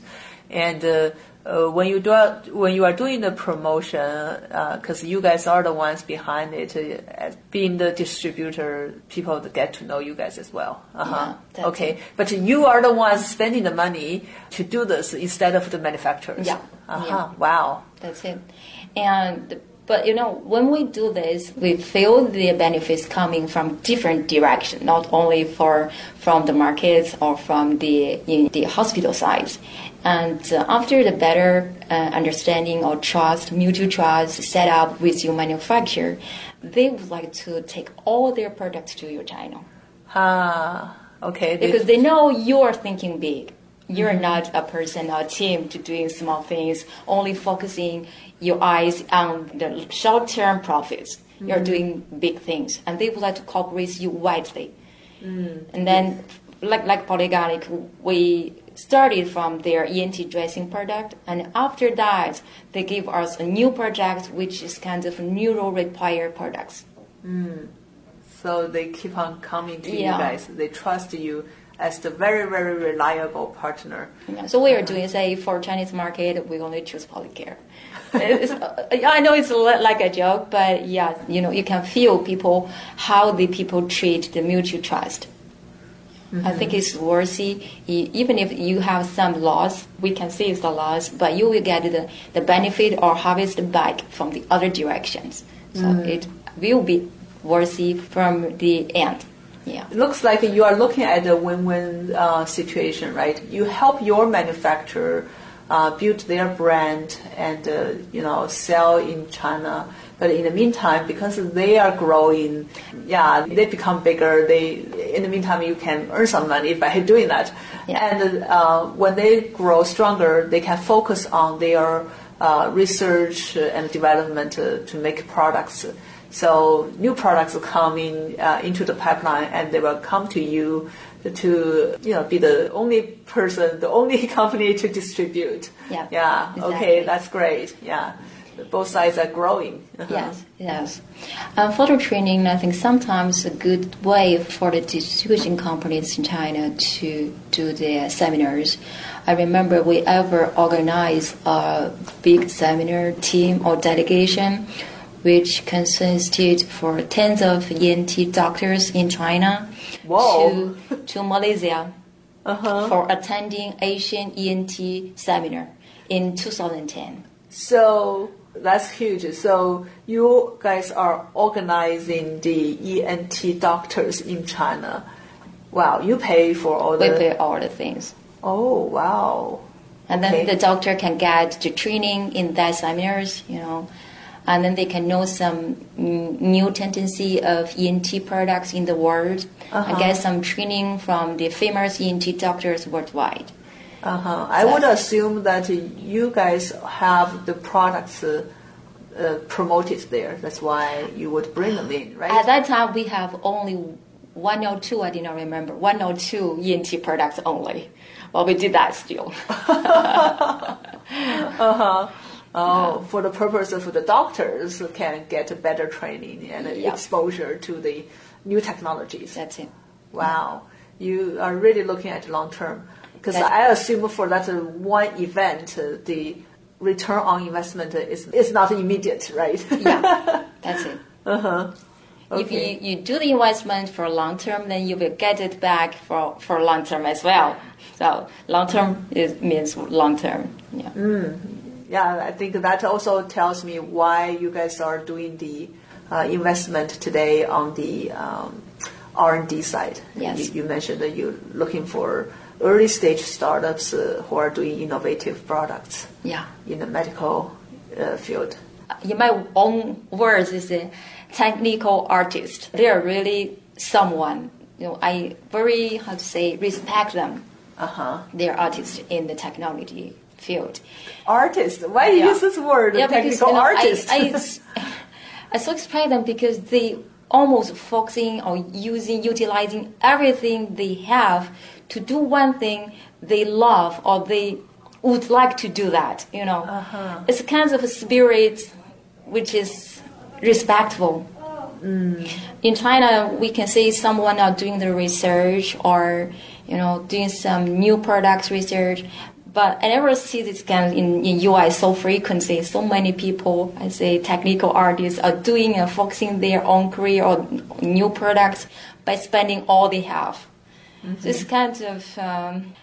Speaker 1: and uh, uh, when you do when you are doing the promotion, because you guys are the ones behind it, uh, being the distributor, people get to know you guys as well. Uh-huh.
Speaker 2: Yeah,
Speaker 1: okay,
Speaker 2: it.
Speaker 1: but you are the ones spending the money to do this instead of the manufacturers.
Speaker 2: Yeah,
Speaker 1: Uh-huh.
Speaker 2: yeah.
Speaker 1: Wow.
Speaker 2: That's it. And but you know, when we do this, we feel the benefits coming from different direction, not only for from the markets or from the in the hospital sides. And uh, after the better uh, understanding or trust, mutual trust set up with your manufacturer, they would like to take all their products to your channel
Speaker 1: Ah, okay.
Speaker 2: Because they know you're thinking big. You're not a person or a team to doing small things, only focusing your eyes on the short-term profits. You're doing big things, and they would like to cooperate with you widely. And then, like like Polyganic, we started from their ENT dressing product, and after that, they give us a new project, which is kind of neuro repair products.
Speaker 1: So they keep on coming to you guys. They trust you as the very, very reliable partner.
Speaker 2: Yeah, so we are doing, say, for Chinese market, we only choose Polycare. Uh, I know it's like a joke, but yeah, you know, you can feel people, how the people treat the mutual trust. I think it's worthy, even if you have some loss, we can see it's the loss, but you will get the, the benefit or harvest back from the other directions. So it will be worthy from the end. Yeah.
Speaker 1: It looks like you are looking at a win-win uh, situation, right? You help your manufacturer uh, build their brand and uh, you know sell in China, but in the meantime, because they are growing, yeah, they become bigger. They in the meantime you can earn some money by doing that,
Speaker 2: Yeah.
Speaker 1: and uh, when they grow stronger, they can focus on their uh, research and development uh, to make products. So new products will come in uh, into the pipeline, and they will come to you to you know be the only person, the only company to distribute.
Speaker 2: Yeah,
Speaker 1: Yeah.
Speaker 2: exactly.
Speaker 1: Okay, that's great. Yeah. Both sides are growing. Uh-huh.
Speaker 2: Yes, yes. Um, photo training, I think sometimes a good way for the distribution companies in China to do their seminars. I remember we ever organized a big seminar team or delegation, which consisted for tens of ENT doctors in China
Speaker 1: Whoa.
Speaker 2: to to Malaysia for attending Asian ENT seminar in 2010.
Speaker 1: So that's huge. So you guys are organizing the ENT doctors in China. Wow, you pay for all the.
Speaker 2: We pay all the things.
Speaker 1: Oh wow.
Speaker 2: And then
Speaker 1: Okay.
Speaker 2: the doctor can get the training in that seminars, you know, and then they can know some new tendency of ENT products in the world and uh-huh. get some training from the famous ENT doctors worldwide.
Speaker 1: Uh-huh. I would assume that you guys have the products uh, uh, promoted there. That's why you would bring them in, right?
Speaker 2: At that time, we have only one or two, I did not remember, one or two ENT products only. Well, we did that still. uh-huh.
Speaker 1: Oh, for the purpose of the doctors can get better training and
Speaker 2: Yeah.
Speaker 1: exposure to the new technologies.
Speaker 2: That's it.
Speaker 1: Wow, you are really looking at long term. Because I assume for that one event, the return on investment is is not immediate, right?
Speaker 2: yeah, that's it.
Speaker 1: Uh huh.
Speaker 2: If you, you do the investment for long term, then you will get it back for, for long term as well. So long term is means long term. Yeah.
Speaker 1: Mm. Yeah, I think that also tells me why you guys are doing the uh, investment today on the um, R and D side.
Speaker 2: Yes.
Speaker 1: You, you, mentioned that you're looking for early stage startups uh, who are doing innovative products.
Speaker 2: Yeah.
Speaker 1: In the medical uh, field.
Speaker 2: In my own words, is a technical artist. They are really someone. You know, I very how to say respect them.
Speaker 1: Uh huh.
Speaker 2: They're artists in the technology field.
Speaker 1: Artist? Why yeah. use this word?
Speaker 2: Yeah,
Speaker 1: technical
Speaker 2: because, you know,
Speaker 1: artist.
Speaker 2: I, I, I so respect them because they almost focusing on using, utilizing everything they have to do one thing they love or they would like to do that. You know,
Speaker 1: uh-huh.
Speaker 2: it's a kind of a spirit which is respectful.
Speaker 1: Mm.
Speaker 2: In China, we can see someone are doing the research or you know doing some new products research, but I never see this kind in, in UI so frequently. So many people, I say technical artists, are doing and focusing their own career or new products by spending all they have.
Speaker 1: Mm-hmm.
Speaker 2: This kind of um,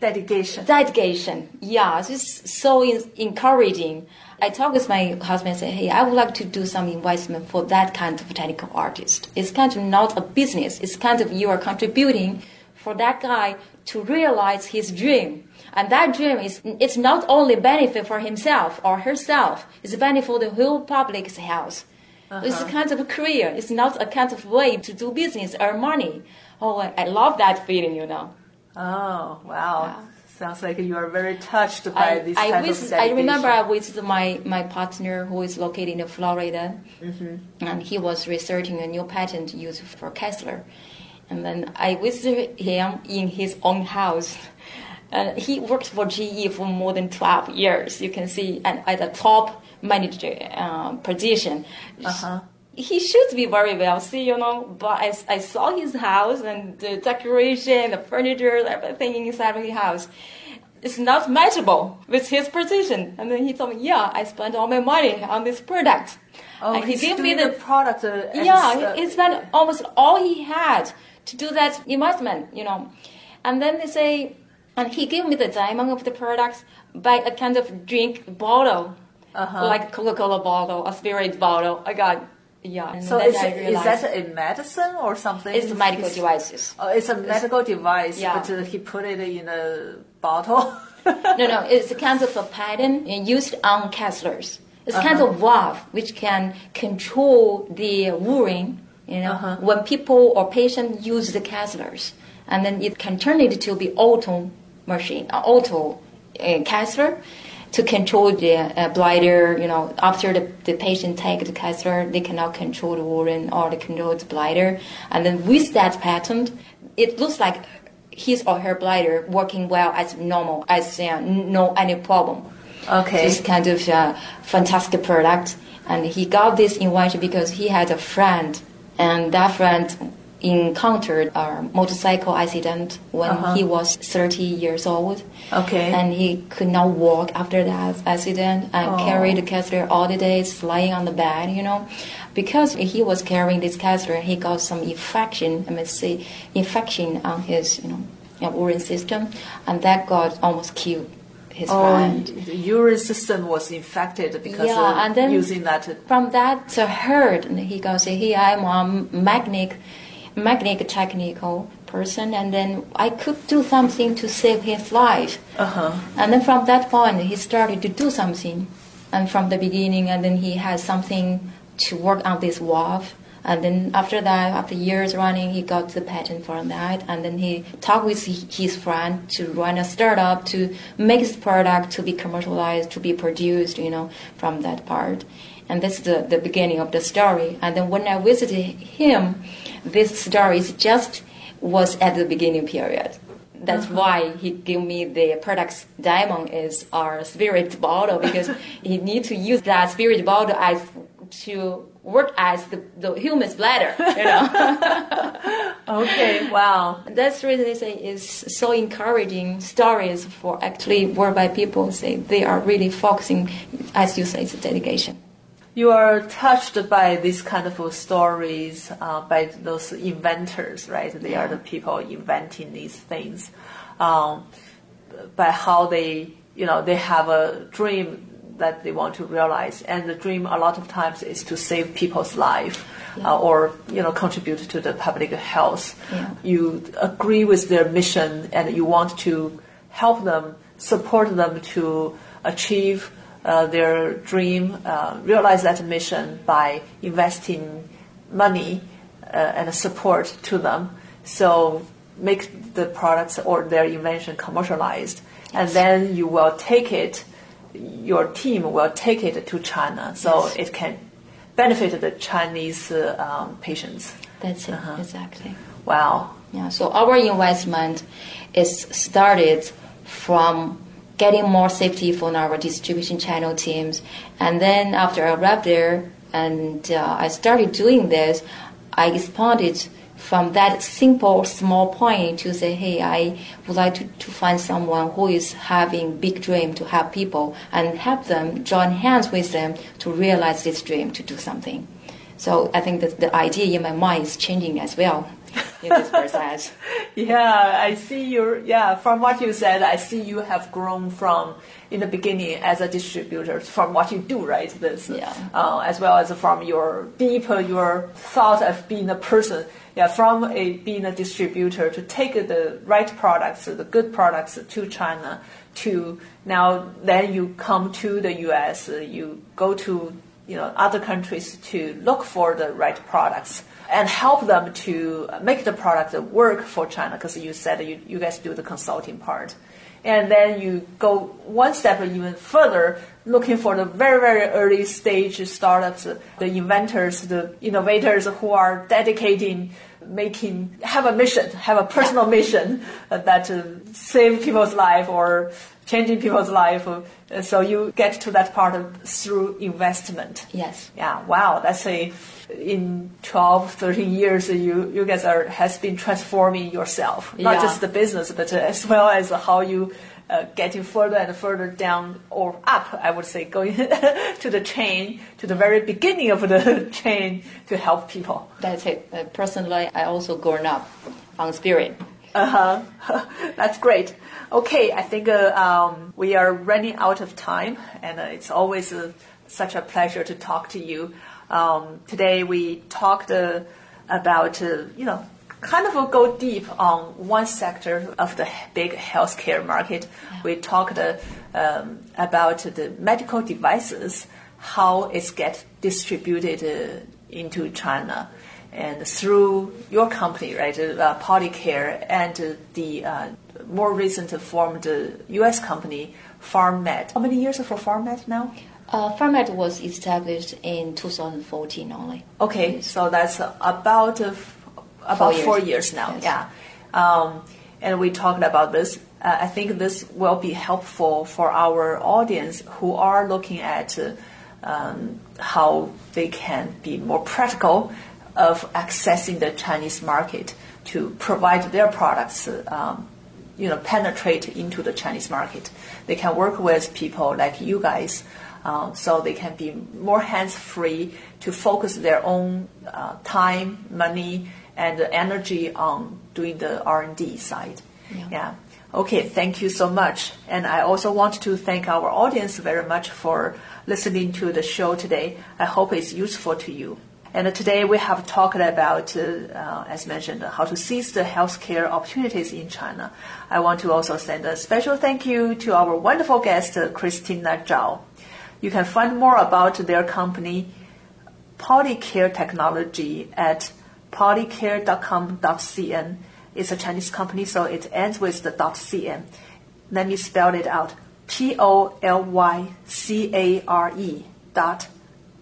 Speaker 1: dedication.
Speaker 2: Dedication, yeah, it's so in- encouraging. I talk with my husband and say, hey, I would like to do some investment for that kind of technical artist. It's kind of not a business. It's kind of you are contributing for that guy to realize his dream. And that dream is, it's not only benefit for himself or herself, it's benefit for the whole public's health.
Speaker 1: Uh-huh.
Speaker 2: It's a kind of a career. It's not a kind of way to do business, earn money. Oh, I love that feeling, you know.
Speaker 1: Oh, wow. Yeah. Sounds like you are very touched by
Speaker 2: I,
Speaker 1: this
Speaker 2: I
Speaker 1: type
Speaker 2: visit,
Speaker 1: of dedication.
Speaker 2: I remember I visited my, my partner who is located in Florida,
Speaker 1: mm-hmm.
Speaker 2: and he was researching a new patent used for catheter. And then I visited him in his own house. And he worked for GE for more than 12 years, you can see, and at the top manager uh, position.
Speaker 1: Uh-huh
Speaker 2: he should be very wealthy, you know, but I, I saw his house and the decoration, the furniture, everything inside of his house. It's not matchable with his position. And then he told me, yeah, I spent all my money on this product.
Speaker 1: Oh,
Speaker 2: and
Speaker 1: he gave me the, the product. Uh,
Speaker 2: yeah, he, he spent almost all he had to do that investment, you know. And then they say, and he gave me the diamond of the products by a kind of drink bottle,
Speaker 1: uh-huh.
Speaker 2: like Coca-Cola bottle, a spirit bottle. I got yeah.
Speaker 1: So is, is that a medicine or something?
Speaker 2: It's medical devices.
Speaker 1: Oh, it's a medical
Speaker 2: it's,
Speaker 1: device,
Speaker 2: yeah.
Speaker 1: but uh, he put it in a bottle.
Speaker 2: no, no, it's a kind of a pattern used on catheters. It's uh-huh. kind of valve which can control the whirring. You know,
Speaker 1: uh-huh.
Speaker 2: when people or patient use the catheters, and then it can turn it to be auto machine, uh, auto uh, catheter to control the uh, bladder, you know, after the, the patient take the catheter, they cannot control the urine or they control the bladder. And then with that patent, it looks like his or her bladder working well as normal, as uh, no any problem.
Speaker 1: Okay.
Speaker 2: This kind of uh, fantastic product. And he got this invention because he had a friend, and that friend encountered a motorcycle accident when
Speaker 1: uh-huh.
Speaker 2: he was 30 years old.
Speaker 1: Okay.
Speaker 2: And he could not walk after that accident and
Speaker 1: oh.
Speaker 2: carried the catheter all the days lying on the bed, you know. Because he was carrying this catheter, he got some infection, I mean, see, infection on his, you know, urine system, and that got almost killed his
Speaker 1: oh,
Speaker 2: friend.
Speaker 1: The urine system was infected because
Speaker 2: yeah, and then
Speaker 1: using that.
Speaker 2: From that uh, hurt, and he goes, "Hey, I'm a magnetic, magnetic technical person, and then I could do something to save his life."
Speaker 1: Uh-huh.
Speaker 2: And then from that point, he started to do something, and from the beginning, and then he had something to work on this valve. And then after that, after years running, he got the patent for that. And then he talked with his friend to run a startup to make his product to be commercialized, to be produced, you know, from that part. And that's the, the beginning of the story. And then when I visited him, this story is just was at the beginning period. That's
Speaker 1: uh-huh.
Speaker 2: why he gave me the products diamond is our spirit bottle because he need to use that spirit bottle as to work as the, the human's bladder, you know.
Speaker 1: okay, wow.
Speaker 2: That's reason really say is so encouraging stories for actually by people say they are really focusing, as you say, it's dedication.
Speaker 1: You are touched by these kind of stories uh, by those inventors, right? They yeah. are the people inventing these things, um, by how they, you know, they have a dream that they want to realize. And the dream a lot of times is to save people's life yeah. uh, or you know contribute to the public health. Yeah. You agree with their mission and you want to help them, support them to achieve uh, their dream, uh, realize that mission by investing money uh, and support to them. So make the products or their invention commercialized, yes. and then you will take it your team will take it to China, so yes. it can benefit the Chinese uh, um, patients.
Speaker 2: That's it, uh-huh. exactly.
Speaker 1: Wow.
Speaker 2: Yeah, so our investment is started from getting more safety from our distribution channel teams. And then after I arrived there and uh, I started doing this, I expanded from that simple small point to say, hey, I would like to, to find someone who is having big dream to help people and help them join hands with them to realize this dream to do something. So I think that the idea in my mind is changing as well in this process.
Speaker 1: yeah, I see you. Yeah, from what you said, I see you have grown from in the beginning as a distributor from what you do, right? This,
Speaker 2: yeah.
Speaker 1: Uh, as well as from your deeper your thought of being a person yeah, from a, being a distributor to take the right products, the good products to China, to now then you come to the U.S., you go to you know other countries to look for the right products and help them to make the product work for China because you said you, you guys do the consulting part. And then you go one step even further, looking for the very, very early stage startups, the inventors, the innovators who are dedicating, making, have a mission, have a personal mission that uh, save people's life or changing people's life. So you get to that part of, through investment.
Speaker 2: Yes.
Speaker 1: Yeah. Wow. That's a in 12, 13 years, you, you guys are, has been transforming yourself, not yeah. just the business, but as well as how you uh, getting further and further down or up, I would say, going to the chain, to the very beginning of the chain to help people.
Speaker 2: That's it. Uh, personally, I also grown up on spirit.
Speaker 1: Uh huh. That's great. Okay, I think uh, um, we are running out of time, and uh, it's always uh, such a pleasure to talk to you. Um, today we talked uh, about, uh, you know, kind of go deep on one sector of the big healthcare market. Yeah. We talked uh, um, about the medical devices, how it's get distributed uh, into China. And through your company, right, uh, Polycare, and uh, the uh, more recent formed U.S. company, Pharmed. How many years for Pharmed now?
Speaker 2: Uh, Pharmed was established in 2014 only.
Speaker 1: Okay, so that's about uh, about four years, four years now. Yes. Yeah, um, and we talked about this. Uh, I think this will be helpful for our audience who are looking at uh, um, how they can be more practical of accessing the Chinese market to provide their products. Um, you know, penetrate into the Chinese market. They can work with people like you guys uh, so they can be more hands free to focus their own uh, time, money, and energy on doing the R and D side. Yeah. yeah. Okay. Thank you so much. And I also want to thank our audience very much for listening to the show today. I hope it's useful to you. And today we have talked about, uh, as mentioned, how to seize the healthcare opportunities in China. I want to also send a special thank you to our wonderful guest, Christina Zhao. You can find more about their company, Polycare Technology, at polycare.com.cn. It's a Chinese company, so it ends with the .cn. Let me spell it out. P O L Y C A R E dot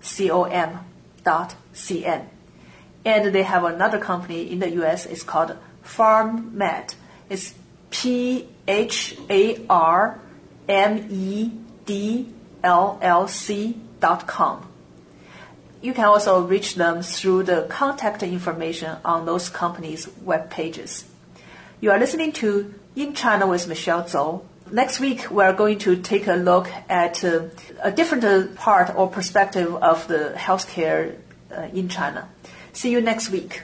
Speaker 1: C O M dot C N. And they have another company in the US. It's called Pharmed. It's P H A R M E D llc.com. you can also reach them through the contact information on those companies' web pages. You are listening to In China with Michelle Zhou. Next week, we are going to take a look at uh, a different uh, part or perspective of the healthcare uh, in China. See you next week.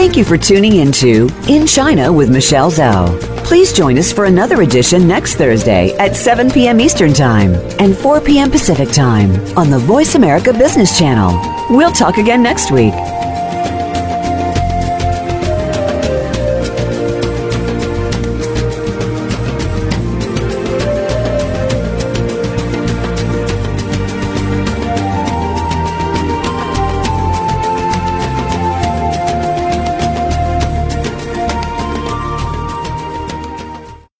Speaker 4: Thank you for tuning into In China with Michelle Zhou. Please join us for another edition next Thursday at 7 p.m. Eastern Time and 4 p.m. Pacific Time on the Voice America Business Channel. We'll talk again next week.